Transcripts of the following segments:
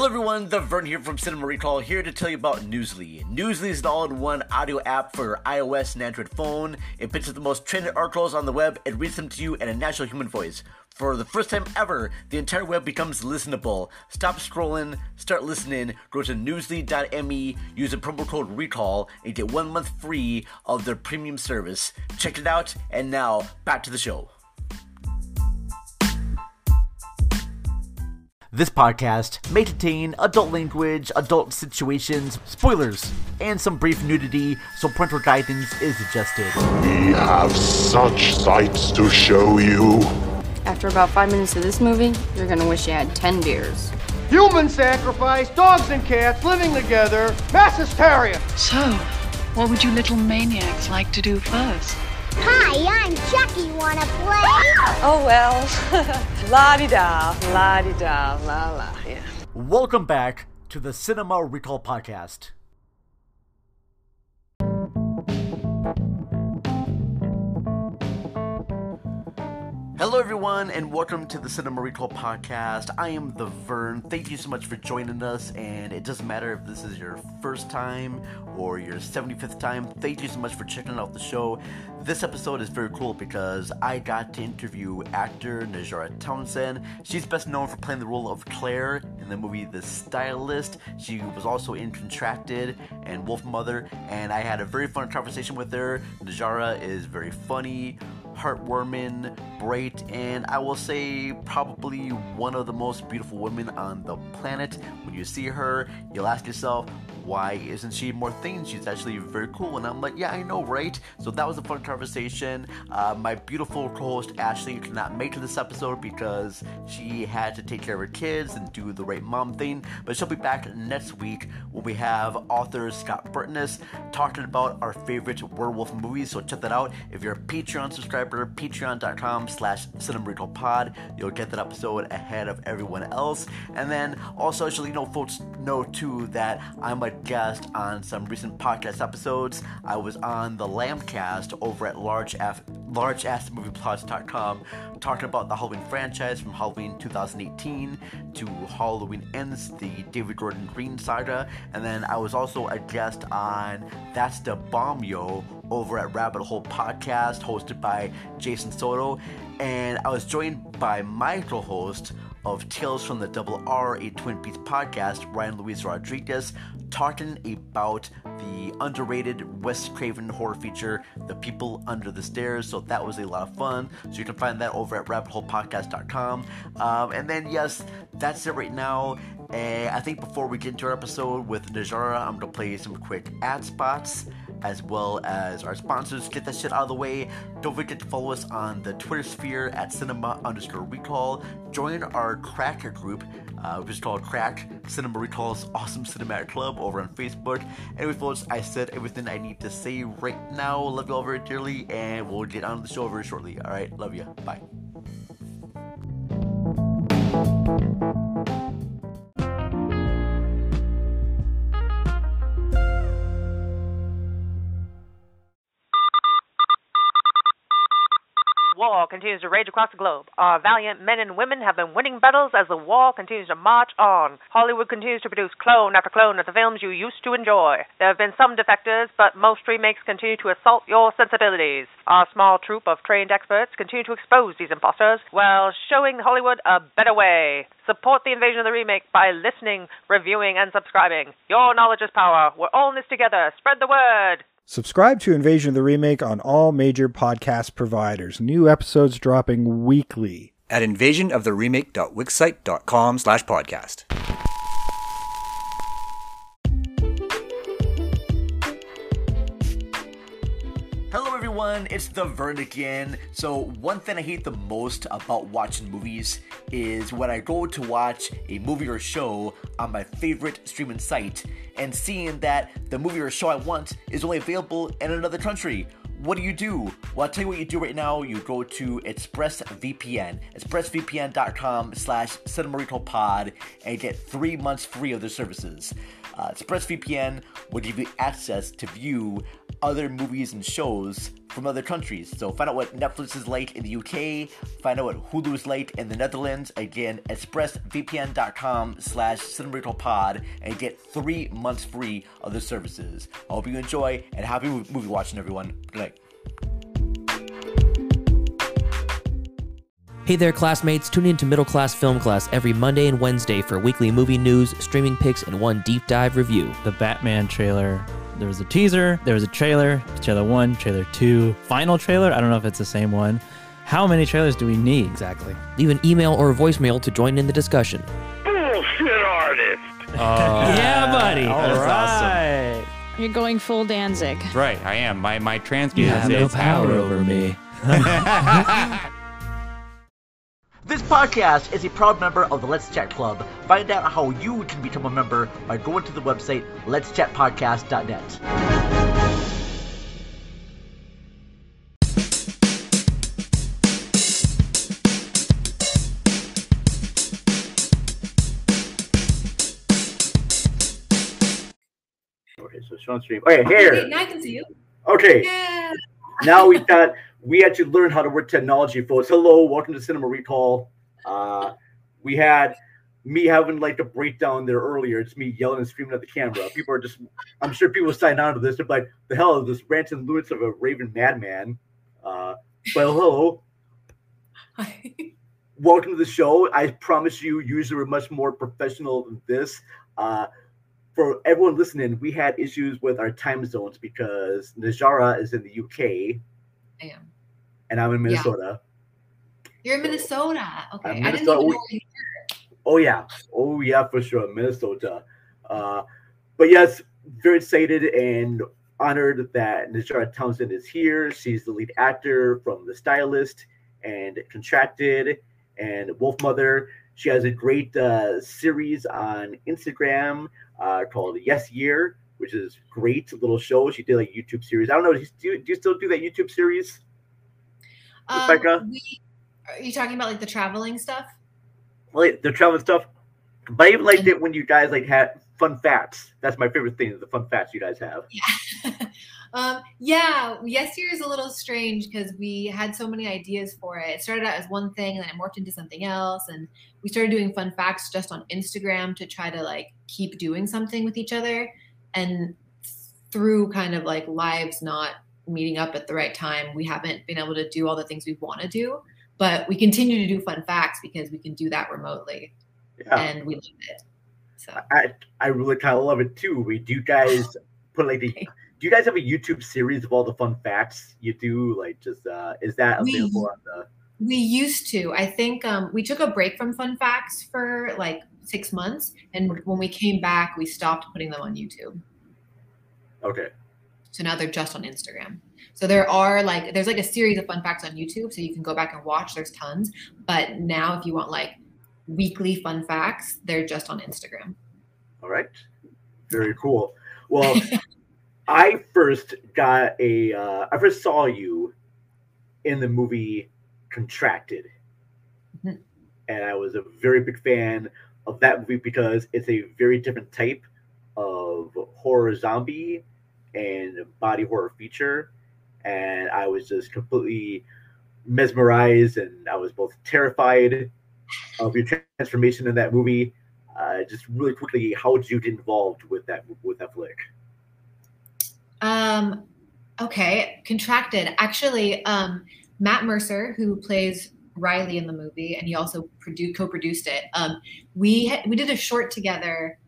Hello everyone, the Vern here from Cinema Recall, here to tell you about Newsly. Newsly is an all-in-one audio app for iOS and Android phone. It picks up the most trending articles on the web and reads them to you in a natural human voice. For the first time ever, the entire web becomes listenable. Stop scrolling, start listening, go to newsly.me, use the promo code RECALL, and get one month free of their premium service. Check it out, and now, back to the show. This podcast may contain adult language, adult situations, spoilers, and some brief nudity, so parental guidance is suggested. We have such sights to show you. After about five minutes of this movie, you're gonna wish you had ten beers. Human sacrifice, dogs and cats living together, mass hysteria. So, what would you little maniacs like to do first? Hi, I'm Chucky. Wanna play? Oh well, la di da, la di da, la la. Yeah. Welcome back to the Cinema Recall Podcast. Hello, everyone, and welcome to the Cinema Recall Podcast. I am the Vern. Thank you so much for joining us, and it doesn't matter if this is your first time or your 75th time, thank you so much for checking out the show. This episode is very cool because I got to interview actor Najarra Townsend. She's best known for playing the role of Claire in the movie The Stylist. She was also in Contracted and Wolf Mother, and I had a very fun conversation with her. Najarra is very funny, heartwarming, and I will say probably one of the most beautiful women on the planet. When you see her, you'll ask yourself, why isn't she more things? She's actually very cool. And I'm like, yeah, I know, right? So that was a fun conversation. Uh, my beautiful co host Ashley could not make this episode because she had to take care of her kids and do the right mom thing. But she'll be back next week when we have author Scott Burtness talking about our favorite werewolf movies. So check that out. If you're a Patreon subscriber, patreon.com slash pod, you'll get that episode ahead of everyone else. And then also, I should you know folks know too that I'm a guest on some recent podcast episodes. I was on the Lambcast over at Large largeassmovieblogs.com talking about the Halloween franchise from Halloween 2018 to Halloween Ends, the David Gordon Green saga. And then I was also a guest on That's the Bomb Yo over at Rabbit Hole Podcast, hosted by Jason Soto. And I was joined by my co host of Tales from the Double R, a Twin Peaks podcast, Ryan Luis Rodriguez, talking about the underrated Wes Craven horror feature, The People Under the Stairs. So that was a lot of fun. So you can find that over at rabbitholepodcast.com. Um, and then, yes, that's it right now. Uh, I think before we get into our episode with Najarra, I'm going to play some quick ad spots as well as our sponsors. Get that shit out of the way. Don't forget to follow us on the Twitter sphere at cinema underscore recall. Join our Cracker group, uh, which is called Crack Cinema Recall's Awesome Cinematic Club over on Facebook. Anyway, folks, I said everything I need to say right now. Love you all very dearly, and we'll get on the show very shortly. All right, love you. Bye. Continues to rage across the globe. Our valiant men and women have been winning battles as the war continues to march on. Hollywood continues to produce clone after clone of the films you used to enjoy. There have been some defectors, but most remakes continue to assault your sensibilities. Our small troop of trained experts continue to expose these imposters while showing Hollywood a better way. Support the invasion of the remake by listening, reviewing, and subscribing. Your knowledge is power. We're all in this together. Spread the word. Subscribe to Invasion of the Remake on all major podcast providers. New episodes dropping weekly. At invasionoftheremake.wixsite.com slash podcast. Everyone. It's the Vern again. So, one thing I hate the most about watching movies is when I go to watch a movie or show on my favorite streaming site and seeing that the movie or show I want is only available in another country. What do you do? Well, I'll tell you what you do right now. You go to ExpressVPN, expressvpn.com slash pod and get three months free of their services. Uh, ExpressVPN will give you access to view other movies and shows from other countries. So find out what Netflix is like in the UK, find out what Hulu is like in the Netherlands. Again, expressvpn.com slash pod and get three months free of the services. I hope you enjoy and happy movie watching, everyone. Good night. Hey there, classmates. Tune in to Middle Class Film Class every Monday and Wednesday for weekly movie news, streaming picks, and one deep dive review. The Batman trailer. There was a teaser, there was a trailer, trailer one, trailer two, final trailer. I don't know if it's the same one. How many trailers do we need exactly? Leave an email or a voicemail to join in the discussion. Bullshit artist. Uh, yeah, buddy. Oh, All That's right. awesome. You're going full Danzig. Right, I am. My my trans You gear have no power over me. This podcast is a proud member of the Let's Chat Club. Find out how you can become a member by going to the website letschatpodcast.net. Okay, so stream. Okay, here. Okay, now I can see you. Okay, Yeah. now we've got we had to learn how to work technology, folks. Hello, welcome to Cinema Recall. Uh, we had me having like a breakdown there earlier. It's me yelling and screaming at the camera. People are just, I'm sure people sign on to this. They're like, the hell is this ranting lunatic of a raven madman? Uh, well, hello. Hi. Welcome to the show. I promise you, usually we're much more professional than this. Uh, for everyone listening, we had issues with our time zones because Najarra is in the UK I am. And I'm in Yeah. Minnesota. You're in Minnesota. Okay. I'm I didn't Minnesota. We- know Oh yeah, oh yeah, for sure, Minnesota. Uh, but yes, very excited and honored that Najarra Townsend is here. She's the lead actor from The Stylist and Contracted and Wolf Mother. She has a great uh, series on Instagram uh, called Yes Year, which is great little show. She did a YouTube series. I don't know. Do you, do you still do that YouTube series? Um, we, are you talking about like the traveling stuff? like the traveling stuff. But I even liked it when you guys like had fun facts. That's my favorite thing, the fun facts you guys have. Um, yeah, yes, year is a little strange because we had so many ideas for it. It started out as one thing and then it morphed into something else. And we started doing fun facts just on Instagram to try to like keep doing something with each other. And through kind of like lives not meeting up at the right time, we haven't been able to do all the things we want to do. But we continue to do fun facts because we can do that remotely. Yeah. And we love it. So I I really kind of love it too. We do you guys put like the do you guys have a YouTube series of all the fun facts you do? Like just uh is that We- available on the We used to. I think um, we took a break from Fun Facts for like six months, and when we came back, we stopped putting them on YouTube. Okay. So now they're just on Instagram. So there are like there's like a series of fun facts on YouTube, so you can go back and watch. There's tons, but now if you want like weekly fun facts, they're just on Instagram. All right. Very cool. Well, I first got a uh I first saw you in the movie Contracted. Mhm. And I was a very big fan of that movie because it's a very different type of horror zombie and body horror feature. And I was just completely mesmerized and I was both terrified of your transformation in that movie. Uh, just really quickly, how did you get involved with that with that flick? Um, okay, contracted. Actually, um, Matt Mercer, who plays Riley in the movie, and he also produ- co-produced it. Um, we ha- we did a short together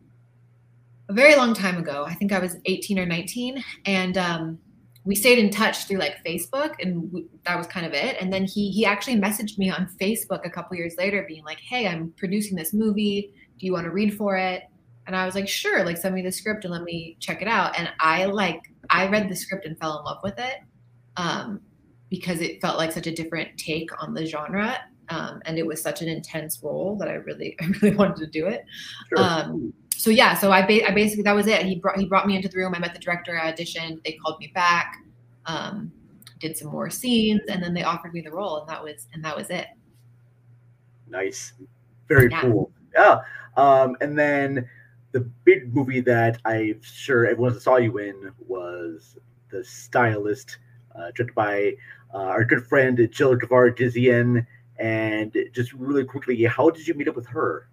a very long time ago. I think I was 18 or 19, and um, we stayed in touch through like Facebook, and we, that was kind of it. And then he he actually messaged me on Facebook a couple years later, being like, "Hey, I'm producing this movie. Do you want to read for it?" And I was like, "Sure. Like, send me the script and let me check it out." And I like I read the script and fell in love with it um, because it felt like such a different take on the genre. Um, and it was such an intense role that I really, I really wanted to do it. Sure. Um, so yeah, so I, ba- I basically that was it. He brought he brought me into the room. I met the director. I auditioned. They called me back. Um, did some more scenes, and then they offered me the role, and that was and that was it. Nice, very Yeah. cool. Yeah, um, and then the big movie that I'm sure everyone saw you in was The Stylist. uh, directed by uh, our good friend Jill Gevargizian. And just really quickly, how did you meet up with her?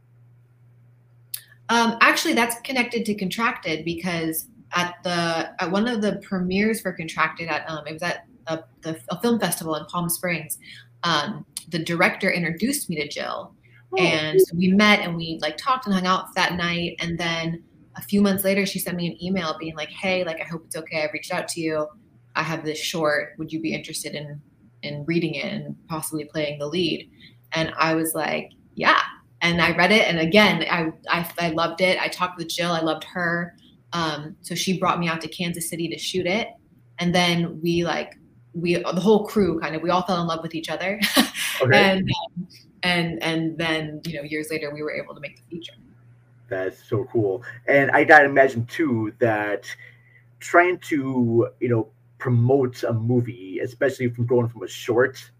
Um, actually, that's connected to Contracted because at the at one of the premieres for Contracted at um, it was at a, the, a film festival in Palm Springs. Um, the director introduced me to Jill, oh. and so we met and we like talked and hung out that night. And then a few months later, she sent me an email being like, "Hey, like I hope it's okay. I reached out to you. I have this short. Would you be interested in in reading it and possibly playing the lead?" And I was like, "Yeah." And I read it, and again, I I, I loved it. I talked with Jill. I loved her. Um, so she brought me out to Kansas City to shoot it, and then we like we the whole crew kind of we all fell in love with each other, okay. and um, and and then you know years later we were able to make the feature. That's so cool, and I gotta imagine too that trying to you know promote a movie, especially from going from a short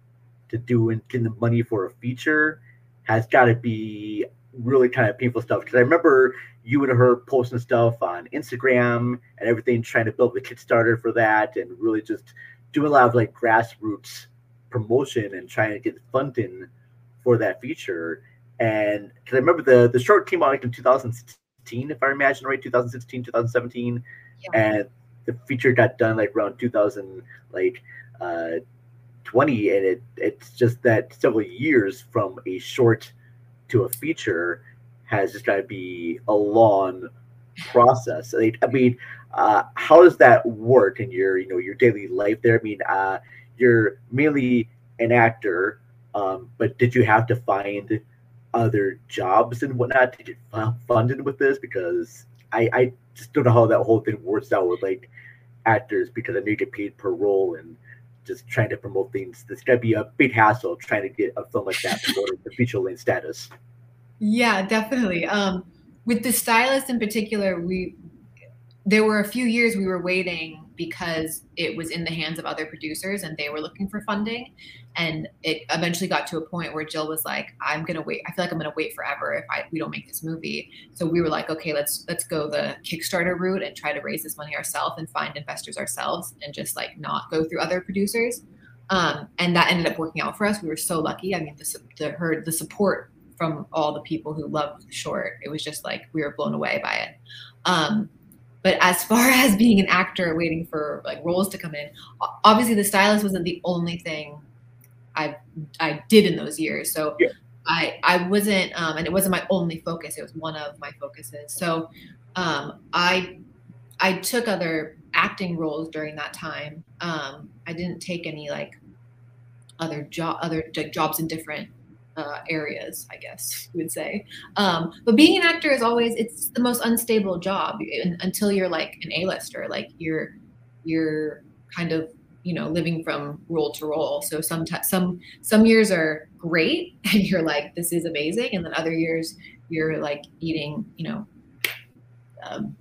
to doing getting the money for a feature, has got to be really kind of painful stuff. Because I remember you and her posting stuff on Instagram and everything, trying to build the Kickstarter for that, and really just doing a lot of like grassroots promotion and trying to get funding for that feature. And because I remember the the short came out like in 2016, if I imagine right, 2016, 2017, yeah. and the feature got done like around 2000, like uh, 20, and it it's just that several years from a short to a feature has just got to be a long process. I mean, uh, how does that work in your you know your daily life there? I mean, uh, you're mainly an actor, um, but did you have to find other jobs and whatnot to get funded with this? Because I, I just don't know how that whole thing works out with like actors because I know you get paid per role and just trying to promote things. This got to be a big hassle trying to get a film like that promoted the feature length status. Yeah, definitely. Um, with the stylist in particular, we there were a few years we were waiting because it was in the hands of other producers and they were looking for funding. And it eventually got to a point where Jill was like, "I'm gonna wait. I feel like I'm gonna wait forever if I we don't make this movie." So we were like, "Okay, let's let's go the Kickstarter route and try to raise this money ourselves and find investors ourselves and just like not go through other producers." Um, and that ended up working out for us. We were so lucky. I mean, the the her the support from all the people who loved the short. It was just like we were blown away by it. Um, but as far as being an actor waiting for like roles to come in, obviously the stylist wasn't the only thing I I did in those years. So yeah. I I wasn't um, and it wasn't my only focus. It was one of my focuses. So um, I I took other acting roles during that time. Um, I didn't take any like other job other jobs in different uh, areas, I guess you would say. Um, but being an actor is always it's the most unstable job until you're like an A-lister, like you're you're kind of you know living from role to role. So some some some years are great and you're like this is amazing, and then other years you're like eating you know um,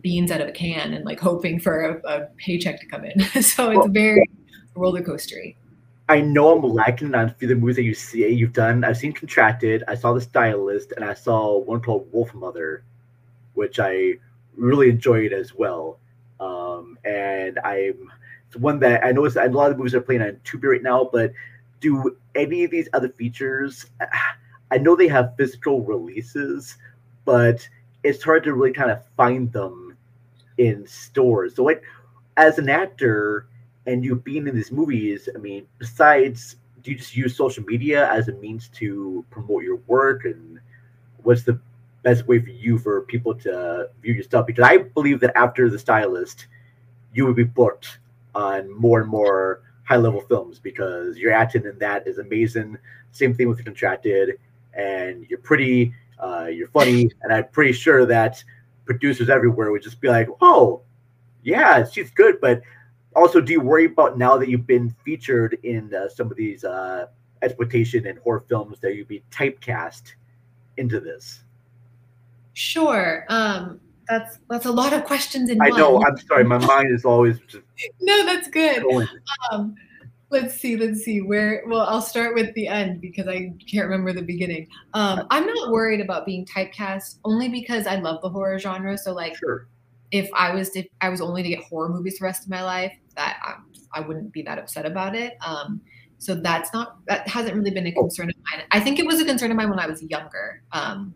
beans out of a can and like hoping for a, a paycheck to come in. so it's well, very roller coastery. I know I'm lacking on a few of the movies that you see you've done. I've seen Contracted, I saw The Stylist, and I saw one called Wolfmother, which I really enjoyed as well. Um, and I'm it's one that I know a lot of the movies are playing on Tubi right now, but do any of these other features? I know they have physical releases, but it's hard to really kind of find them in stores. So, like, as an actor, and you being in these movies, I mean, besides, do you just use social media as a means to promote your work? And what's the best way for you for people to view your stuff? Because I believe that after The Stylist, you would be booked on more and more high level films because your acting in that is amazing. Same thing with The Contracted, and you're pretty, uh, you're funny, and I'm pretty sure that producers everywhere would just be like, "Oh, yeah, she's good," but also, do you worry about now that you've been featured in uh, some of these uh, exploitation and horror films that you'd be typecast into this? Sure. Um, that's that's a lot of questions in one. I one. know. I'm sorry. My mind is always just. no, that's good. Um, let's see. Let's see where. Well, I'll start with the end because I can't remember the beginning. Um, I'm not worried about being typecast only because I love the horror genre. So like. Sure if I was if I was only to get horror movies the rest of my life, that I, I wouldn't be that upset about it. Um, so that's not that hasn't really been a concern of mine. I think it was a concern of mine when I was younger. Um,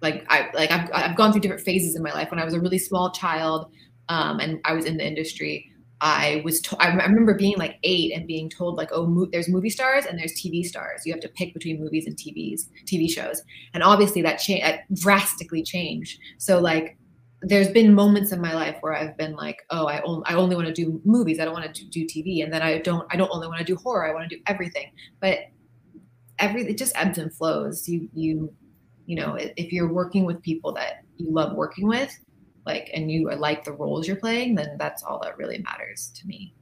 like I like I've I've gone through different phases in my life. When I was a really small child, um, and I was in the industry, I was to- I remember being like eight and being told like, oh, mo- there's movie stars and there's TV stars. You have to pick between movies and TVs, TV shows, and obviously that cha- that drastically changed. So like, there's been moments in my life where I've been like, oh, I only I only want to do movies. I don't want to do TV, and then I don't I don't only want to do horror. I want to do everything. But every it just ebbs and flows. You you you know if if you're working with people that you love working with like and you like the roles you're playing then that's all that really matters to me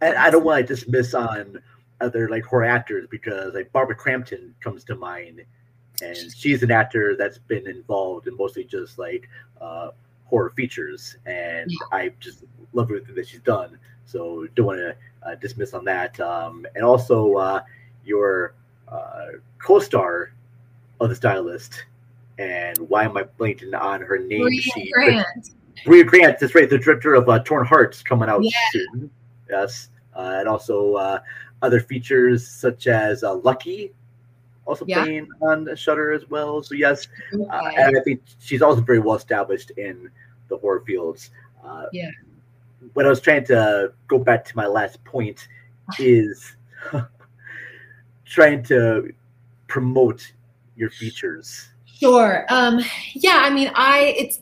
And I don't want to dismiss on other like horror actors because like Barbara Crampton comes to mind, and she's an actor that's been involved in mostly just like uh, horror features, and I just love everything that she's done. So don't want to uh, dismiss on that. Um, and also uh, your uh, co-star of the stylist, and why am I blanking on her name? Brea She- Grant. Brea Grant, that's right, the director of uh, Torn Hearts coming out Yeah. soon. Yes, uh, and also uh, other features such as uh, Lucky, also Yeah. playing on Shudder as well. So yes, uh, and I think she's also very well established in the horror fields. Uh, yeah what I was trying to go back to my last point is trying to promote your features. Sure. Um, yeah, I mean, I it's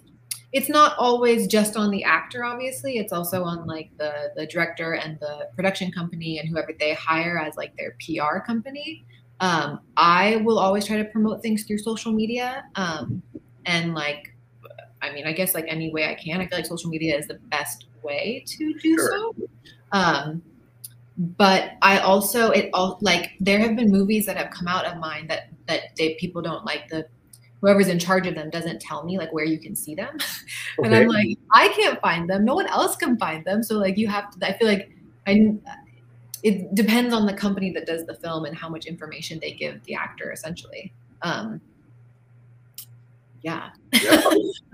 it's not always just on the actor. Obviously, it's also on like the the director and the production company and whoever they hire as like their PR company. Um, I will always try to promote things through social media. Um, and like, I mean, I guess like any way I can. I feel like social media is the best way to do Sure. so. Um, but I also it all like there have been movies that have come out of mine that that they people don't like the whoever's in charge of them doesn't tell me like where you can see them and i'm like i can't find them no one else can find them so like you have to i feel like i it depends on the company that does the film and how much information they give the actor essentially. Um yeah.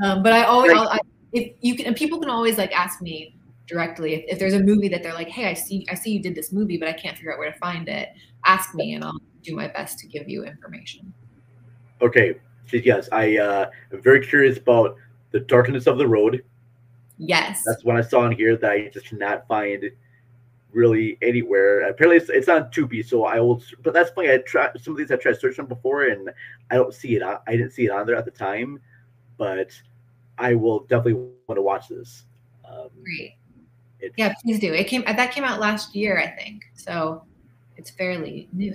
Um, but i always I'll, I, if you can and people can always like ask me directly. If, if there's a movie that they're like hey i see i see you did this movie but i can't figure out where to find it ask me and i'll do my best to give you information. Okay, so yes, I uh, am very curious about the darkness of the road. yes. That's one I saw in here that I just cannot find really anywhere. Apparently, it's, it's on Tubi, so I will. But that's funny. I tried some of these. I tried searching them before, and I don't see it. I didn't see it on there at the time, but I will definitely want to watch this. Um, great yeah please do it came that came out last year i think so it's fairly new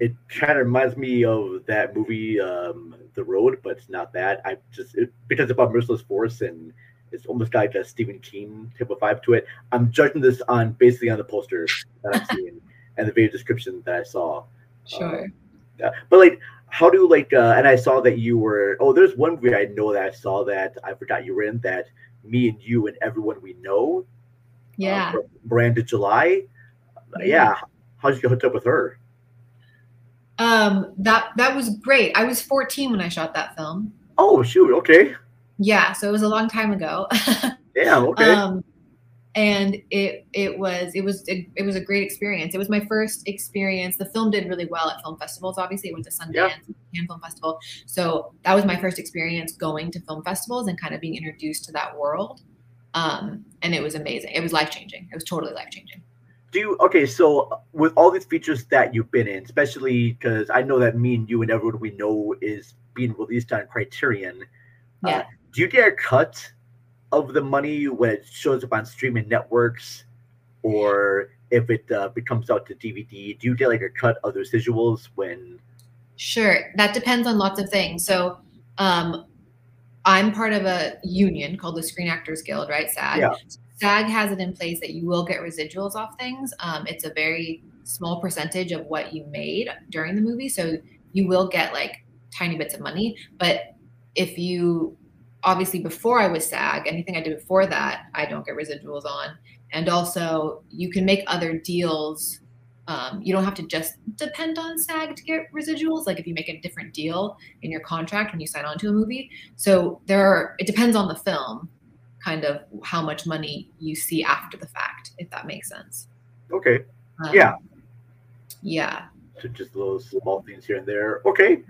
it kind of reminds me of that movie, um, The Road, but it's not that. I just it, because it's about merciless force and it's almost got like a Stephen King type of vibe to it. I'm judging this on basically on the poster that I've seen and the video description that I saw. sure Yeah, but like, how do like? Uh, and I saw that you were. Oh, there's one movie I know that I saw that I forgot you were in. That me and you and everyone we know. yeah Uh, Miranda July. Yeah. Yeah. How did you get hooked up with her? um that that was great i was 14 when i shot that film Oh shoot. Okay. Yeah so it was a long time ago. Yeah. Okay. um and it it was it was it, it was a great experience. It was my first experience. The film did really well at film festivals obviously. It went to sundance Yeah. Cannes film festival. So that was my first experience going to film festivals and kind of being introduced to that world. Um and it was amazing. It was life changing it was totally life changing do you okay so with all these features that you've been in especially because i know that me and you and everyone we know is being released on criterion yeah. uh, do you get a cut of the money when it shows up on streaming networks or if it uh, becomes out to dvd do you get like a cut of the residuals when Sure. That depends on lots of things. So, um, I'm part of a union called the Screen Actors Guild, right? SAG. Yeah. SAG has it in place that you will get residuals off things. Um, it's a very small percentage of what you made during the movie. So you will get like tiny bits of money. But if you, obviously, before I was SAG, anything I did before that, I don't get residuals on. And also, you can make other deals Um, you don't have to just depend on SAG to get residuals. Like if you make a different deal in your contract when you sign on to a movie. So there are, it depends on the film, kind of how much money you see after the fact, if that makes sense. Okay. Um, yeah. Yeah. So just little small things here and there. Okay.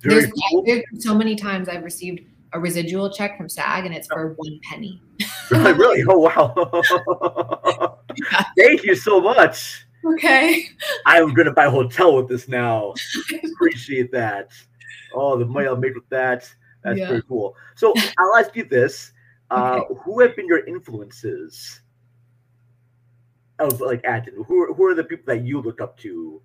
Very There's, cool. there's so many times I've received a residual check from SAG and it's for one penny. really? Oh wow. Thank you so much. Okay. I'm gonna buy a hotel with this now. Appreciate that. Oh, the money I'll make with that. That's Yeah. very cool. So I'll ask you this: uh, Who have been your influences of like acting? Who are, who are the people that you look up to?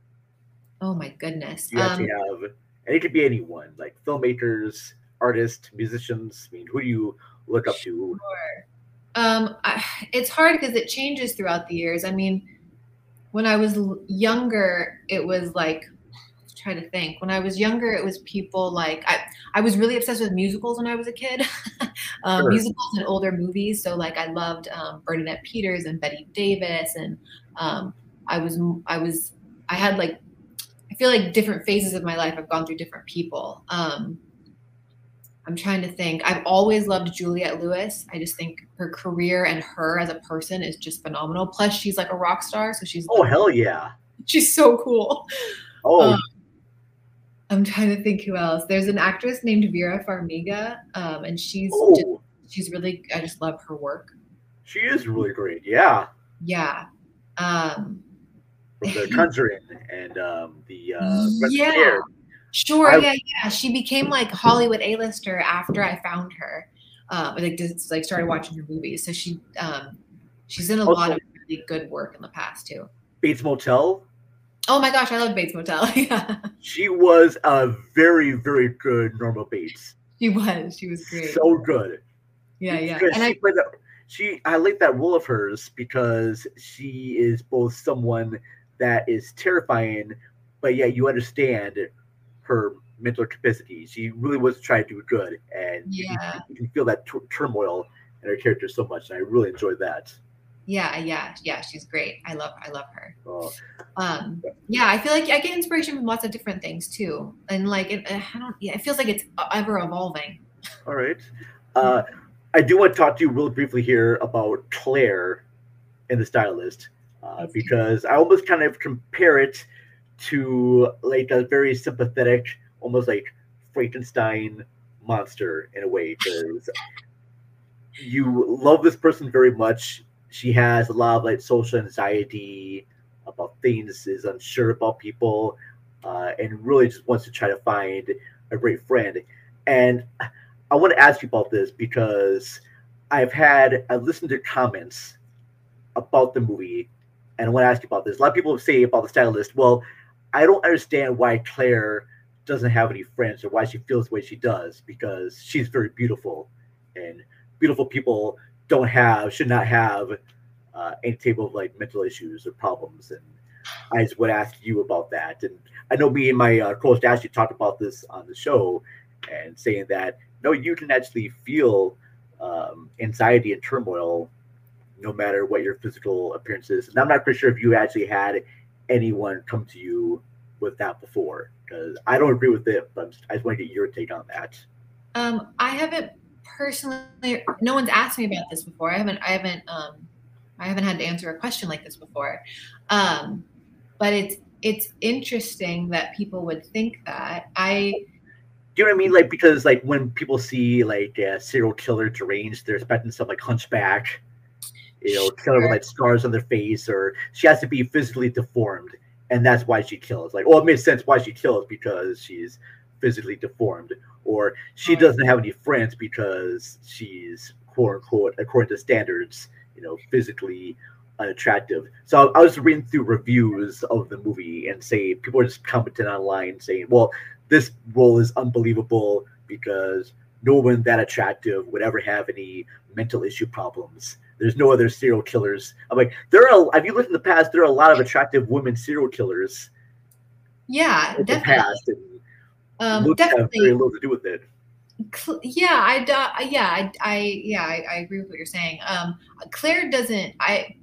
Oh my goodness. You Um, have, and it could be anyone, like filmmakers, artists, musicians. I mean, who do you look up to? Sure. Um, I, it's hard because it changes throughout the years. I mean, when I was younger, it was like try to think. When I was younger, it was people like I. I was really obsessed with musicals when I was a kid. um, Sure. Musicals and older movies. So like I loved um, Bernadette Peters and Bette Davis, and um, I was I was I had like I feel like different phases of my life. I've gone through different people. Um, I'm trying to think. I've always loved Juliette Lewis. I just think her career and her as a person is just phenomenal. Plus, she's like a rock star, so she's Oh hell yeah! she's so cool. Oh, Um, I'm trying to think who else. There's an actress named Vera Farmiga, um, and she's just, Oh. she's really. I just love her work. she is really great. Yeah, Yeah. Um, from The Conjuring and um, the uh, yeah. Scare. Sure. I- yeah, yeah. She became like Hollywood A-lister after I found her. Um, like just like started watching her movies. So she um, she's in a lot of really good work in the past too. Bates Motel. Oh my gosh, I love Bates Motel. yeah, She was a very, very good Norma Bates. she was. She was great. So good. yeah, yeah. Because And she I played that, she I like that role of hers because she is both someone that is terrifying, but yet you understand her mental capacity. She really was trying to do good, and you can- Yeah. you, can feel that tur- turmoil in her character so much, and I really enjoyed that. yeah, yeah, yeah. She's great. I love I love her. Uh, um yeah i feel like i get inspiration from lots of different things too and like it, i don't yeah it feels like it's ever evolving All right. Uh, I do want to talk to you real briefly here about Claire and the stylist, uh, because I almost kind of compare it to like a very sympathetic, almost like Frankenstein monster in a way, because you love this person very much. She has a lot of like social anxiety about things, is unsure about people, uh, and really just wants to try to find a great friend. And I want to ask you about this because I've had I've listened to comments about the movie, and I want to ask you about this. A lot of people say about the stylist, well, I don't understand why Claire doesn't have any friends or why she feels the way she does because she's very beautiful, and beautiful people don't have should not have uh, any type of like mental issues or problems. And I just would ask you about that. And I know me and my uh, co-host Ashley talked about this on the show, and saying that no, you can actually feel um, anxiety and turmoil no matter what your physical appearance is. And I'm not pretty sure if you actually had anyone come to you with that before, because I don't agree with it, but I just want to get your take on that. um i haven't personally no one's asked me about this before i haven't i haven't um i haven't had to answer a question like this before um but it's it's interesting that people would think that i Do you know what I mean? Like because like when people see like a serial killer deranged, they're expecting some like hunchback, you know, killer with like scars on their face, or she has to be physically deformed, and that's why she kills. Like, oh, it makes sense why she kills because she's physically deformed, or she doesn't have any friends because she's quote unquote, according to standards, you know, physically unattractive. So I was reading through reviews of the movie and say people are just commenting online saying, well, this role is unbelievable because no one that attractive would ever have any mental issue problems. There's no other serial killers. I'm like, there are. If you look in the past, there are a lot of attractive women serial killers yeah in the definitely past, and um have definitely very little to do with it. Yeah i do, yeah i, I yeah I, I agree with what you're saying um claire doesn't i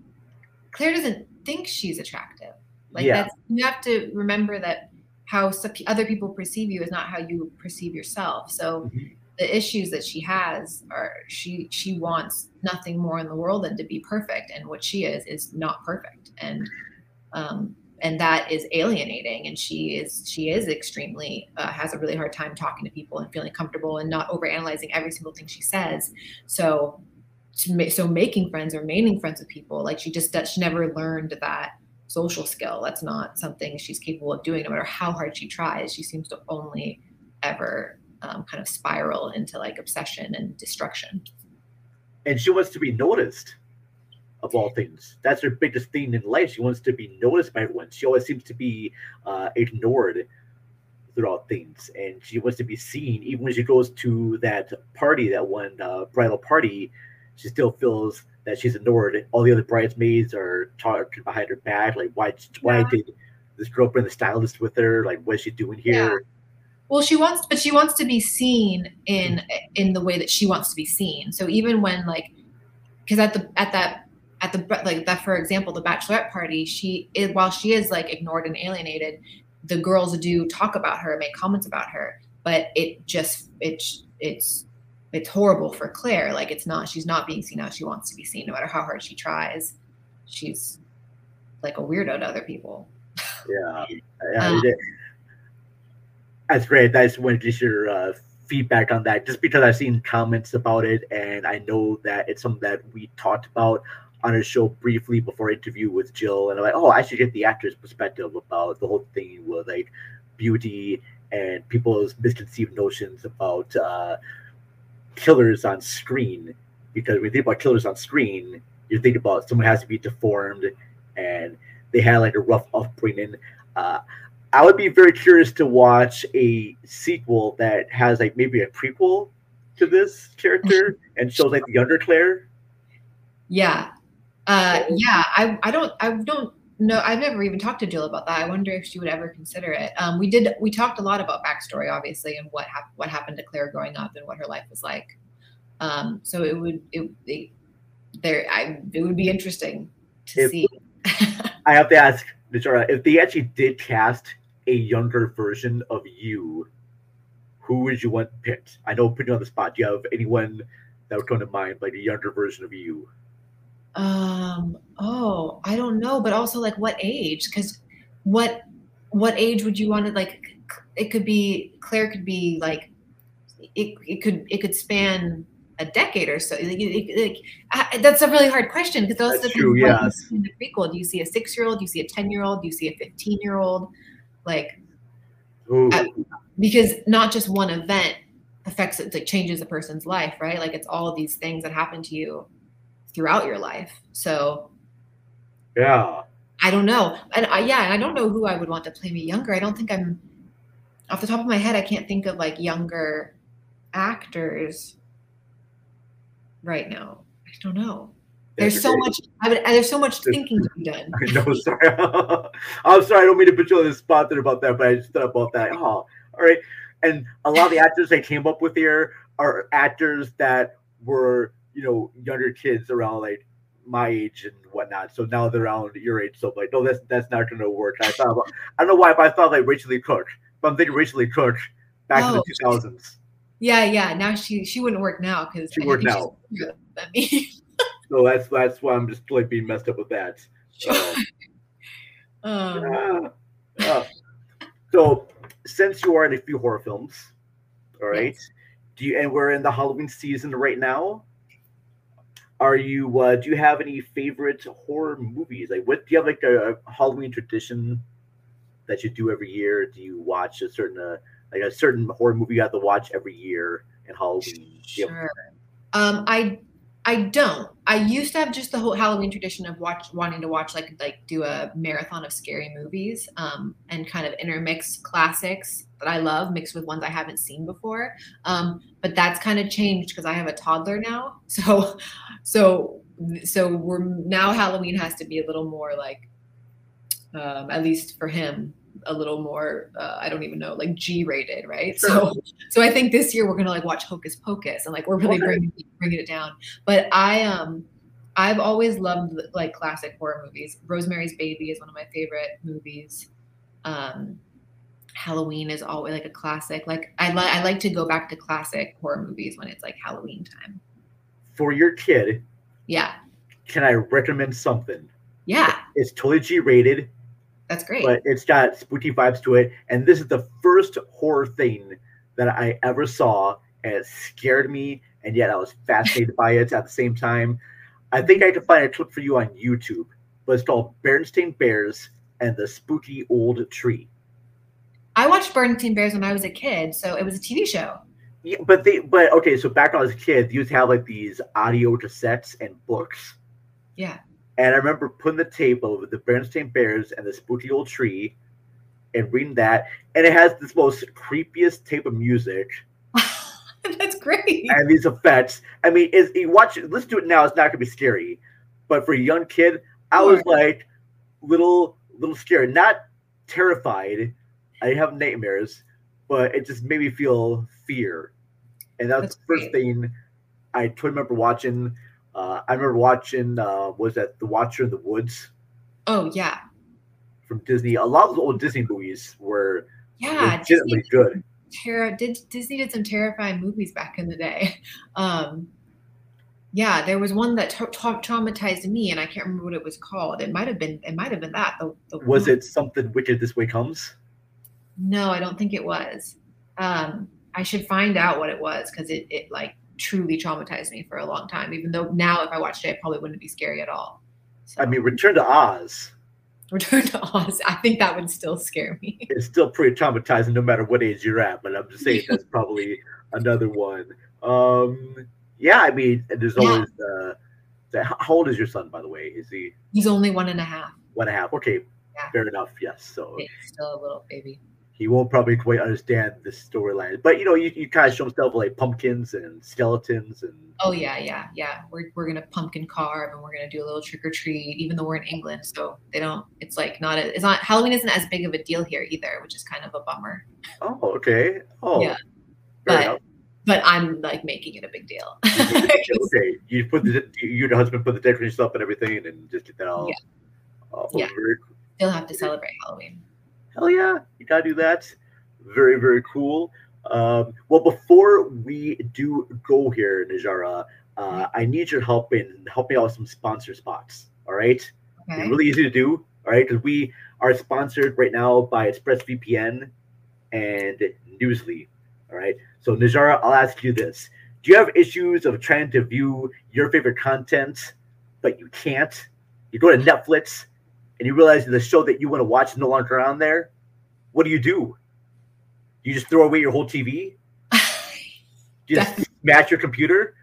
claire doesn't think she's attractive. Like Yeah. that's you have to remember that how other people perceive you is not how you perceive yourself. So the issues that she has are she she wants nothing more in the world than to be perfect, and what she is is not perfect, and um, and that is alienating. And she is she is extremely uh, has a really hard time talking to people and feeling comfortable and not overanalyzing every single thing she says. So ma- so making friends or remaining friends with people like she just does she never learned that social skill that's not something she's capable of doing no matter how hard she tries she seems to only ever um, kind of spiral into like obsession and destruction. And she wants to be noticed of all things. That's her biggest thing in life. She wants to be noticed by everyone. She always seems to be uh, ignored throughout things. And she wants to be seen. Even when she goes to that party that one uh, bridal party she still feels that she's ignored. All the other bridesmaids are talking behind her back like why why Yeah. did this girl bring the stylist with her? Like what's she doing here well she wants but she wants to be seen in in the way that she wants to be seen. So even when like because at the at that at the like that for example the bachelorette party she is while she is like ignored and alienated the girls do talk about her make comments about her but it just it's it's it's horrible for claire. Like it's not she's not being seen how she wants to be seen no matter how hard she tries. She's like a weirdo to other people. Yeah, yeah Um, that's great. I just That's when just your uh, feedback on that, just because I've seen comments about it, and I know that it's something that we talked about on a show briefly before interview with Jill, and I'm like, oh, I should get the actor's perspective about the whole thing with like beauty and people's misconceived notions about uh, killers on screen. Because when you think about killers on screen, you think about someone has to be deformed and they had like a rough upbringing. Uh, I would be very curious to watch a sequel that has like maybe a prequel to this character and shows like the younger Claire. Yeah. Uh, yeah. I, I don't, I don't know. I've never even talked to Jill about that. I wonder if she would ever consider it. Um, we did, we talked a lot about backstory, obviously, and what happened, what happened to Claire growing up and what her life was like. Um, so it would, it, it there, I, it would be interesting to If- see. I have to ask Najarra if they actually did cast a younger version of you, who would you want picked? I know, put you on the spot. Do you have anyone that would come to mind, like a younger version of you? Um, oh, I don't know, but also like what age? Because what what age would you want to like? It could be Claire could be like it. It could it could span a decade or so. Like, like, I, that's a really hard question because those That's true, yes. In the prequel, do you see a six year old? Do you see a ten year old? Do you see a fifteen year old? Like. I- because not just one event affects it like changes a person's life right? Like it's all these things that happen to you throughout your life. So Yeah. i don't know. And I, yeah i don't know who i would want to play me younger. I don't think i'm off the top of my head i can't think of like younger actors right now. I don't know there's so much I would, there's so much thinking to be done I know, sorry. I'm sorry, I don't mean to put you on the spot there about that, but I just thought about that. Oh, all right. And a lot of the actors they came up with here are actors that were, you know, younger kids around like my age and whatnot. So now they're around your age. So I'm like, no, that's that's not gonna work. I thought about, I don't know why, but I thought like Rachael Leigh Cook. But I'm thinking Rachael Leigh Cook back in the 2000s. yeah yeah now she she wouldn't work now because She work now. So that's that's why I'm just like being messed up with that. So, um, Yeah. Yeah. So, since you are in a few horror films, all right, do you and we're in the Halloween season right now? Are you? Uh, do you have any favorite horror movies? Like, what do you have like a, a Halloween tradition that you do every year? Do you watch a certain uh, like a certain horror movie you have to watch every year in Halloween? Do you have- Sure. Um, I I don't. I used to have just the whole Halloween tradition of watch wanting to watch like like do a marathon of scary movies, um, and kind of intermix classics that I love mixed with ones I haven't seen before. Um, but that's kind of changed because I have a toddler now. So so so we're now Halloween has to be a little more like um, at least for him a little more uh, i don't even know like g rated right so so i think this year we're gonna like watch hocus pocus and like we're really bringing bringing it down but i um I've always loved like classic horror movies. Rosemary's Baby is one of my favorite movies. Um, Halloween is always like a classic. Like I like I like to go back to classic horror movies when it's like Halloween time. For your kid, Yeah, can I recommend something? yeah, It's totally G rated, that's great. but it's got spooky vibes to it. And this is the first horror thing that I ever saw, and it scared me, and yet I was fascinated by it at the same time. I think I can find a clip for you on YouTube, but it's called Berenstain Bears and the Spooky Old Tree. I watched Berenstain Bears when I was a kid, so it was a TV show. Yeah, but they, but okay, so back when I was a kid, they used to have like these audio cassettes and books. Yeah. And I remember putting the tape of the Berenstain Bears and the Spooky Old Tree and reading that. And it has this most creepiest tape of music That's great. and these effects. I mean, is you watch listen to it now, it's not gonna be scary. But for a young kid, I was like little little scared, not terrified. I didn't have nightmares, but it just made me feel fear. And that was That's the first thing I totally remember watching. Uh, I remember watching uh, was that The Watcher in the Woods Oh yeah, from Disney. A lot of old Disney movies were yeah. legitimately Disney good. Did Disney did some terrifying movies back in the day. Um, yeah, there was one that tra- tra- traumatized me, and I can't remember what it was called. It might have been it might have been that. The, the Was one- it something wicked this way comes? No, I don't think it was. Um, I should find out what it was because it, it like truly traumatized me for a long time. Even though now, if I watched it, it probably wouldn't be scary at all. I mean, Return to Oz Return to Oz, I think that would still scare me. It's still pretty traumatizing no matter what age you're at. But I'm just saying that's probably another one. Um, yeah, I mean, there's Yeah. always uh, that. How old is your son, by the way? Is he He's only one and a half. one and a half? Okay, Yeah. fair enough. Yes, so He's still a little baby. He won't probably quite understand the storyline. But you know, you, you kind of show him stuff like pumpkins and skeletons and Oh yeah, yeah, yeah. We're we're gonna pumpkin carve and we're gonna do a little trick or treat, even though we're in England, so they don't. It's like not. A, it's not. Halloween isn't as big of a deal here either, which is kind of a bummer. oh, okay, oh, Yeah. But enough. but I'm like making it a big deal. okay, you put the you and your husband put the decorations up and everything, and just get that all. Yeah. Oh, Yeah. very Still have to celebrate Halloween. Hell yeah, you gotta do that. Very, very cool. Um, well, before we do go here, Najarra, uh, I need your help in helping out with some sponsor spots. All right, Okay. Really easy to do. All right, because we are sponsored right now by ExpressVPN and Newsly. All right, so Najarra, I'll ask you this: Do you have issues of trying to view your favorite content, but you can't? You go to Netflix and you realize the show that you want to watch is no longer on there. What do you do? You just throw away your whole TV? You just match your computer?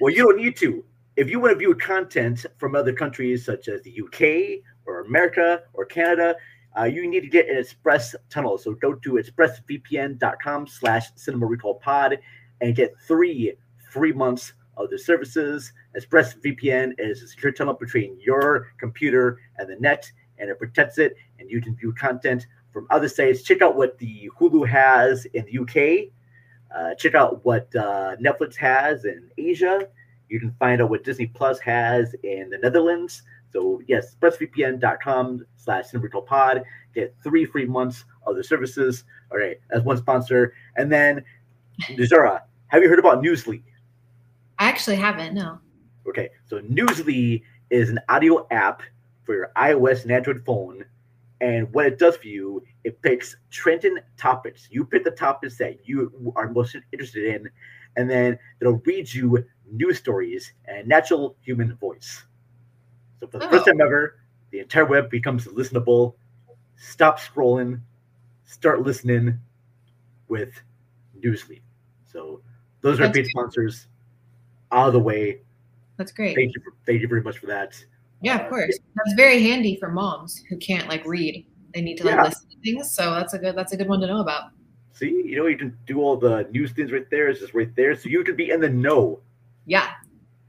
Well, you don't need to. If you want to view content from other countries such as the UK or America or Canada, uh, you need to get an Express tunnel. So go to expressvpn.com slash cinema recall pod and get three free months of the services. ExpressVPN is a secure tunnel between your computer and the net, and it protects it, and you can view content from other sites. Check out what the Hulu has in the UK. Uh, check out what uh, Netflix has in Asia. You can find out what Disney Plus has in the Netherlands. So yes, expressvpn.com slash pod. Get three free months of the services. All right, as one sponsor. And then, Najarra, have you heard about Newsly? I actually haven't. No. Okay, so Newsly is an audio app for your iOS and Android phone. And what it does for you, it picks trending topics. You pick the topics that you are most interested in, and then it'll read you news stories and natural human voice. So for the first Oh. time ever, the entire web becomes listenable. Stop scrolling, start listening with Newsly. So those are That's paid sponsors out of the way. That's great. Thank you. For, thank you very much for that. Yeah, Uh, of course. That's very handy for moms who can't like read. They need to like Yeah. listen to things. So that's a good that's a good one to know about. See, you know, you can do all the news things right there. It's just right there, so you can be in the know. Yeah.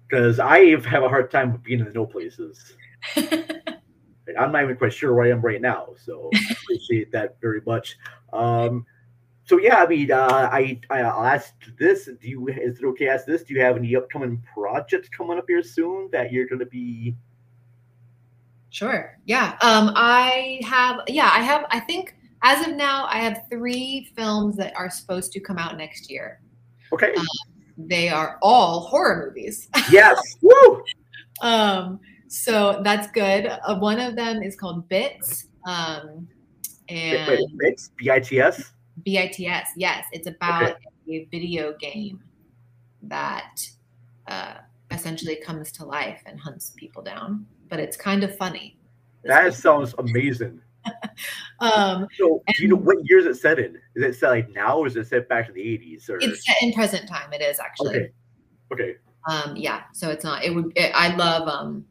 Because I have a hard time being in the know places. I'm not even quite sure where I am right now, so appreciate that very much. Um, so yeah, I mean, uh, I I'll ask this. Do you is it okay? to Ask this. Do you have any upcoming projects coming up here soon that you're going to be? Sure. Yeah. Um, I have. Yeah, I have. I think as of now, I have three films that are supposed to come out next year. Okay. Um, they are all horror movies. Yes. Woo. Um, so that's good. Uh, one of them is called Bits. Um, and Bits? B I T S. BITS, yes. It's about a video game that uh, essentially comes to life and hunts people down, but it's kind of funny. That sounds amazing. Um, So, do you know what year is it set in? Is it set like now, or is it set back in the eighties? Or it's set in present time. It is actually. okay, okay. Um, yeah. So it's not. It would. It, I love. Um,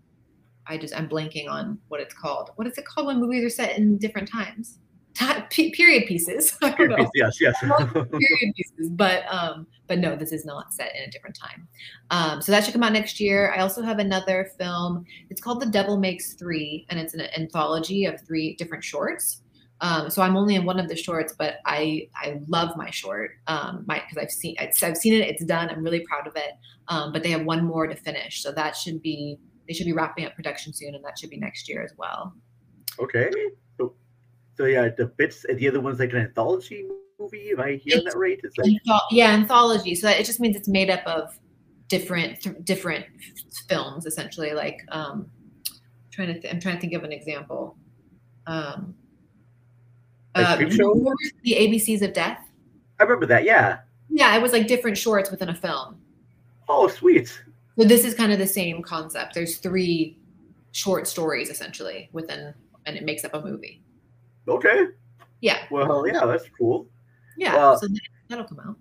I just. I'm blanking on what it's called. What is it called when movies are set in different times? Pe- period pieces. Yes, yes. period pieces. But um, but no, this is not set in a different time. Um, so that should come out next year. I also have another film. It's called The Devil Makes Three, and it's an anthology of three different shorts. Um, so I'm only in one of the shorts, but I I love my short. Um, my because I've seen it's, I've seen it. It's done. I'm really proud of it. Um, but they have one more to finish, so that should be they should be wrapping up production soon, and that should be next year as well. Okay. So, yeah, the bits. The other one's like an anthology movie. Am I hearing that right? It's like yeah, anthology. So it just means it's made up of different th- different films, essentially. Like, um, trying to th- I'm trying to think of an example. Um, uh, the ABCs of Death. I remember that. Yeah. Yeah, it was like different shorts within a film. Oh, sweet. So this is kind of the same concept. There's three short stories essentially within, and it makes up a movie. Okay. Yeah, Well, yeah, that's cool. yeah. Well- so that, that'll come out.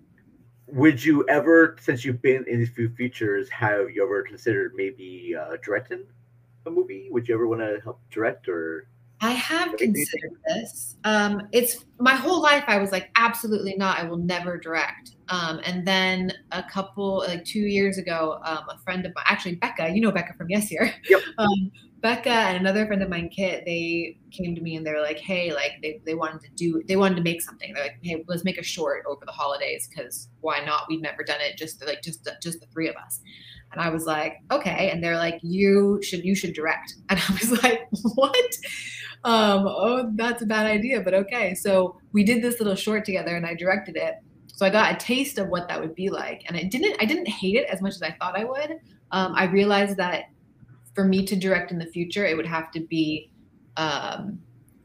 Would you ever, since you've been in these few features, have you ever considered maybe uh, directing a movie? Would you ever want to help direct or? I have considered this. Um, it's my whole life. I was like, absolutely not. I will never direct. Um, and then a couple, like two years ago, um, a friend of mine, actually Becca, you know Becca from Yes Here. Yep. Becca and another friend of mine, Kit, they came to me and they were like, hey, like they, they wanted to do, they wanted to make something. They're like, hey, let's make a short over the holidays because why not? We've never done it. Just like just just the three of us. And I was like, okay. And they're like, you should you should direct. And I was like, what? Um, oh, that's a bad idea, but okay. So we did this little short together and I directed it. So I got a taste of what that would be like. And I didn't I didn't hate it as much as I thought I would. Um, I realized that for me to direct in the future, it would have to be um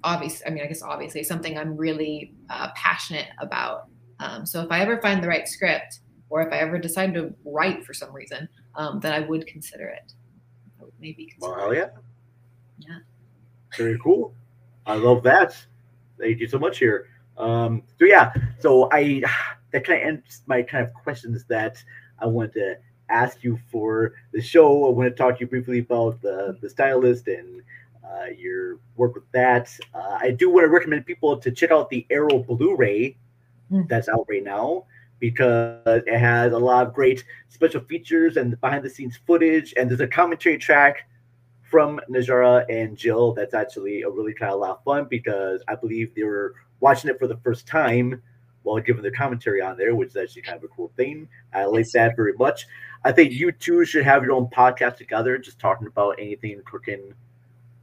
obvious I mean, I guess obviously something I'm really uh, passionate about. Um, so if I ever find the right script, or if I ever decide to write for some reason, um, then I would consider it. I would maybe consider Well, yeah. Yeah. Very cool. I love that. Thank you so much here. Um, so yeah, so I that kind of ends my kind of questions that I want to ask you for the show. I want to talk to you briefly about the the stylist and uh, your work with that. Uh, I do want to recommend people to check out the Arrow Blu-ray that's out right now because it has a lot of great special features and behind the scenes footage and there's a commentary track from Najarra and Jill that's actually a really kind of a lot of fun because I believe they were watching it for the first time while giving their commentary on there, which is actually kind of a cool thing. I like that very much. I think you two should have your own podcast together, just talking about anything cooking,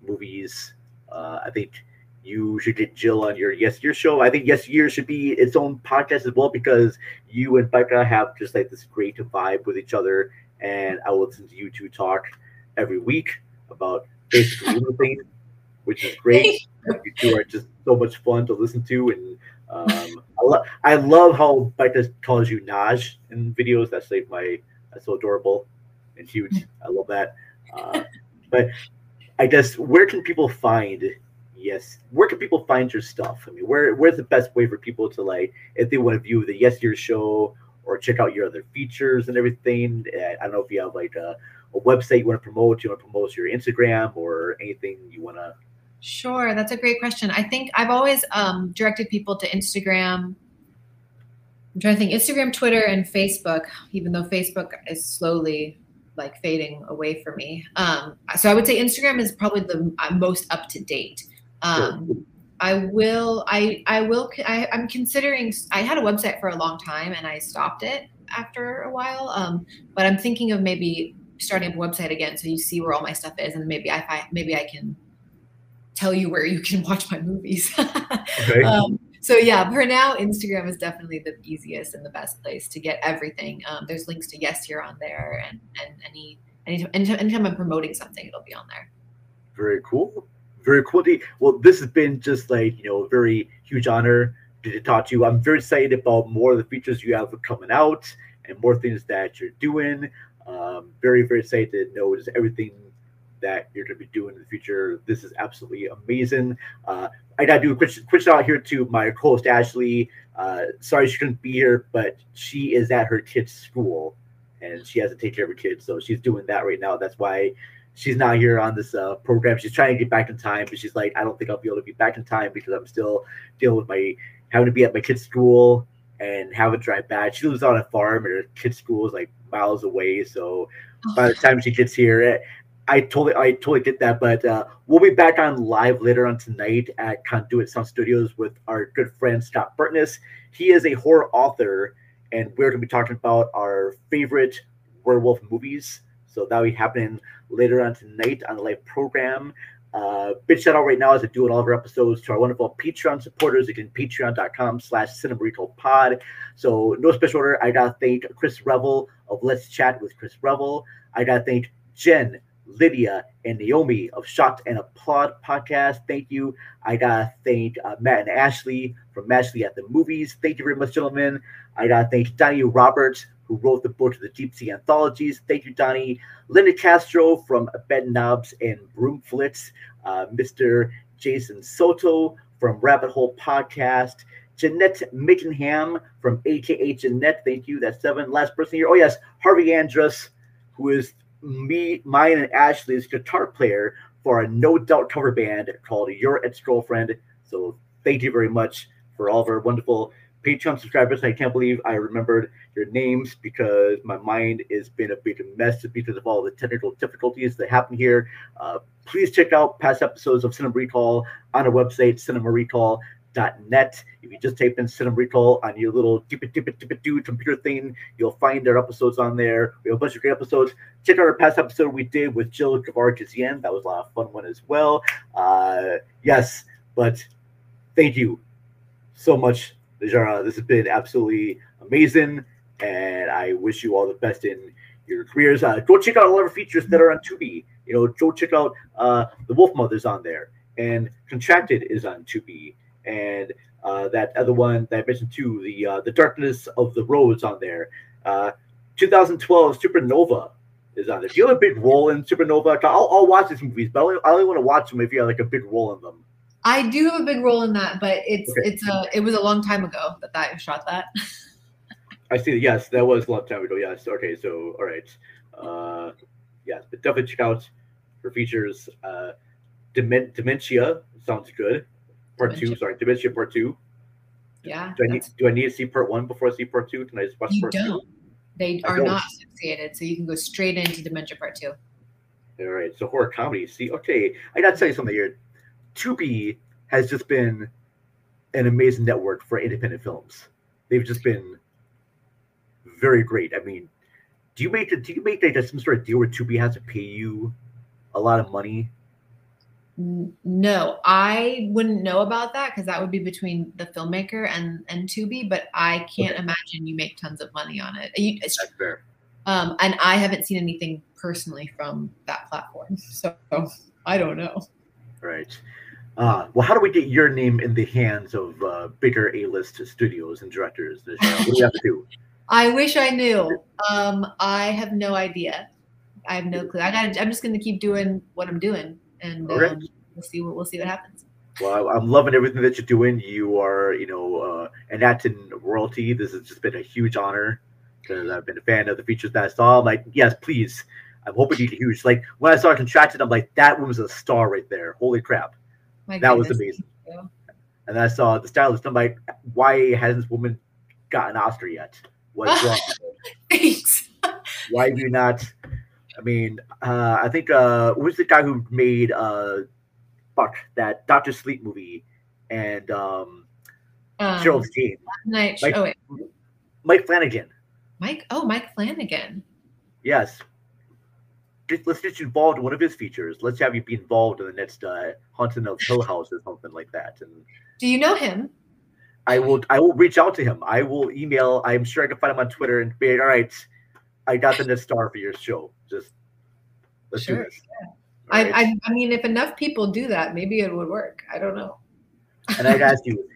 movies. Uh, I think you should get Jill on your Yes Year show. I think Yes Year should be its own podcast as well because you and Becca have just like this great vibe with each other, and I will listen to you two talk every week about basically anything, which is great. you two are just so much fun to listen to, and um, I, lo- I love how Becca calls you Naj in videos. That's like my that's so adorable and huge. I love that. Uh, but I guess where can people find? Yes, where can people find your stuff? I mean, where where's the best way for people to like if they want to view the Yes Year show or check out your other features and everything? Uh, I don't know if you have like a, a website you want to promote, you want to promote your Instagram or anything you want to. Sure, that's a great question. I think I've always um, directed people to Instagram. I'm trying to think Instagram, Twitter, and Facebook, even though Facebook is slowly like fading away for me. Um, so I would say Instagram is probably the uh, most up to date. Um, I will. I I will. I, I'm considering. I had a website for a long time and I stopped it after a while. Um, but I'm thinking of maybe starting a website again so you see where all my stuff is and maybe I find, maybe I can tell you where you can watch my movies. Okay. um, so yeah, for now, Instagram is definitely the easiest and the best place to get everything. Um, there's links to Yes Here on there, and and any anytime, anytime anytime I'm promoting something, it'll be on there. Very cool. Very cool. Well, this has been just like, you know, a very huge honor to talk to you. I'm very excited about more of the features you have coming out and more things that you're doing. Um, very, very excited to know just everything that you're going to be doing in the future. This is absolutely amazing. Uh, I got to do a quick, quick shout out here to my co-host Ashley. Uh, sorry she couldn't be here, but she is at her kid's school and she has to take care of her kids, so she's doing that right now. That's why she's not here on this uh, program. She's trying to get back in time, but she's like, I don't think I'll be able to be back in time because I'm still dealing with my having to be at my kid's school and having to drive back. She lives on a farm, and her kid's school is like miles away. So by the time she gets here, I totally, I totally get that. But uh, we'll be back on live later on tonight at Conduit Sound Studios with our good friend Scott Burtness. He is a horror author, and we're going to be talking about our favorite werewolf movies. So that'll be happening later on tonight on the live program. Uh, big shout out right now as I do in all of our episodes to our wonderful Patreon supporters. Again, patreon.com slash pod. So no special order. I gotta thank Chris Revel of Let's Chat with Chris Revel. I gotta thank Jen, Lydia, and Naomi of Shocked and Applaud podcast. Thank you. I gotta thank uh, Matt and Ashley from Ashley at the Movies. Thank you very much, gentlemen. I gotta thank Donnie Roberts who wrote the book of the Deep Sea Anthologies. Thank you, Donnie. Linda Castro from Bed Knobs and Broomflits. Uh, Mr. Jason Soto from Rabbit Hole Podcast. Jeanette Mickenham from AKA Jeanette. Thank you. That's seven. Last person here. Oh, yes. Harvey Andrus, who is me, mine, and Ashley's guitar player for a no doubt cover band called Your Ex Girlfriend. So thank you very much for all of our wonderful Patreon subscribers. I can't believe I remembered your names because my mind has been a big mess because of all the technical difficulties that happen here. Uh, please check out past episodes of Cinema Recall on our website, cinemarecall.net. If you just type in Cinema Recall on your little dip it, dip it, dip it, do computer thing, you'll find our episodes on there. We have a bunch of great episodes. Check out our past episode we did with Jill Gavar That was a lot of fun one as well. Uh, yes, but thank you so much Najarra, this has been absolutely amazing, and I wish you all the best in your careers. Uh, go check out all our features that are on Tubi. You know, go check out uh, the Wolf Mothers on there, and Contracted is on Tubi, and uh, that other one that I mentioned too, the uh, the Darkness of the Roads on there. Uh, 2012 Supernova is on there. Do you have a big role in Supernova? I'll, I'll watch these movies, but I only, I only want to watch them if you have like a big role in them. I do have a big role in that, but it's okay. it's a it was a long time ago that I shot that. I see. Yes, that was a long time ago. Yes. Okay. So all right. Uh, yes, but definitely check out her features. Uh, Demen- Dementia sounds good. Part Dementia. two. Sorry, Dementia Part two. Yeah. Do I need Do I need to see Part one before I see Part two? Can I just watch you Part don't. two? They are not associated, so you can go straight into Dementia Part two. All right. So horror comedy. See, okay, I got to tell you something here. Tubi has just been an amazing network for independent films. They've just been very great. I mean, do you make the, do you make like some sort of deal where Tubi has to pay you a lot of money? No, I wouldn't know about that because that would be between the filmmaker and and Tubi. But I can't okay. imagine you make tons of money on it. You, That's fair. Um, and I haven't seen anything personally from that platform, so I don't know. Right. Uh, well, how do we get your name in the hands of uh, bigger A-list studios and directors? What do you have to do? I wish I knew. Um, I have no idea. I have no clue. I got. I'm just going to keep doing what I'm doing, and um, we'll see what we'll see what happens. Well, I'm loving everything that you're doing. You are, you know, uh, an acting royalty. This has just been a huge honor because I've been a fan of the features that I saw. I'm like, yes, please. I'm hoping you get huge. Like when I saw Contracted, I'm like, that woman's a star right there. Holy crap! My that goodness. was amazing. And I saw the stylist. I'm like, why hasn't this woman got an Oscar yet? What's wrong? Thanks. why do you not? I mean, uh, I think uh, who's the guy who made uh, fuck that Doctor Sleep movie and um, Um, Gerald Dean. Night. Mike, oh wait, Mike Flanagan. Mike. Oh, Mike Flanagan. Yes. Just, let's get you involved in one of his features. Let's have you be involved in the next uh, Haunting of Hill House or something like that. And Do you know him? I will I will reach out to him. I will email. I'm sure I can find him on Twitter and be all right. I got the next star for your show. Just let's do Sure. this. I, I I mean, if enough people do that, maybe it would work. I don't know. And I'd ask you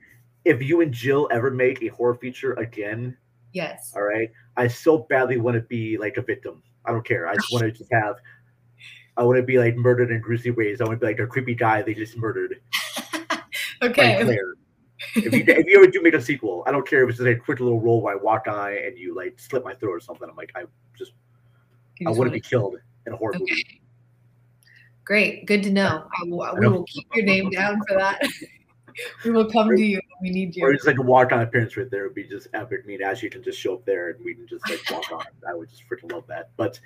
if you and Jill ever make a horror feature again. Yes. All right. I so badly want to be like a victim. I don't care. I just want to just have. I want to be like murdered in gruesome ways. I want to be like a creepy guy they just murdered. Okay. Claire. If you if you ever do make a sequel, I don't care if it's just a quick little role where I walk by and you like slit my throat or something. I'm like, I just You I want to be killed in a horror movie. Great. Good to know. I will, we know. will keep your name down for that. we will come to you when we need Or you. just like a walk on appearance right there would be just epic. Me and Ashley can just show up there and we can just like walk on. I would just freaking love that. But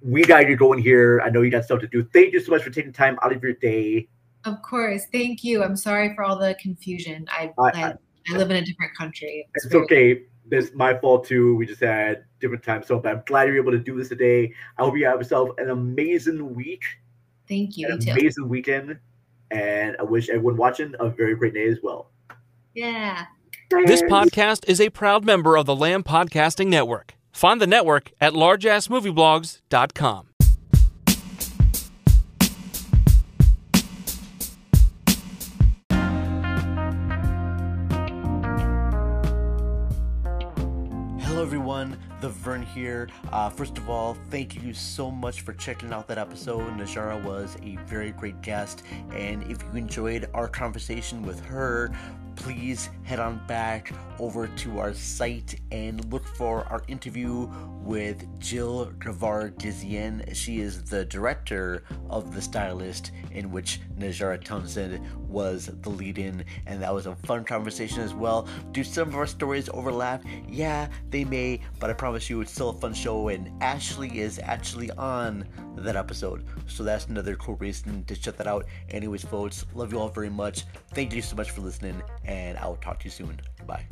we got to go in here. I know you got stuff to do. Thank you so much for taking time out of your day. Of course. Thank you. I'm sorry for all the confusion. I I- I, I live in a different country. It's very- okay. It's my fault too. We just had different time so but I'm glad you're able to do this today. I hope you have yourself an amazing week, Thank you. an you too. amazing weekend, and I wish everyone watching a very great day as well. Yeah. This podcast is a proud member of the Lamb Podcasting Network. Find the network at largeassmovieblogs.com. Here. Uh, first of all, thank you so much for checking out that episode. Najarra was a very great guest, and if you enjoyed our conversation with her, please head on back over to our site and look for our interview with Jill Gevargizian. She is the director of The Stylist, in which Najarra Townsend was the lead in, and that was a fun conversation as well. Do some of our stories overlap? Yeah, they may, but I promise you it's still a fun show, and Ashley is actually on that episode. So that's another cool reason to check that out. Anyways, folks, love you all very much. Thank you so much for listening, and I will talk to you soon. Bye.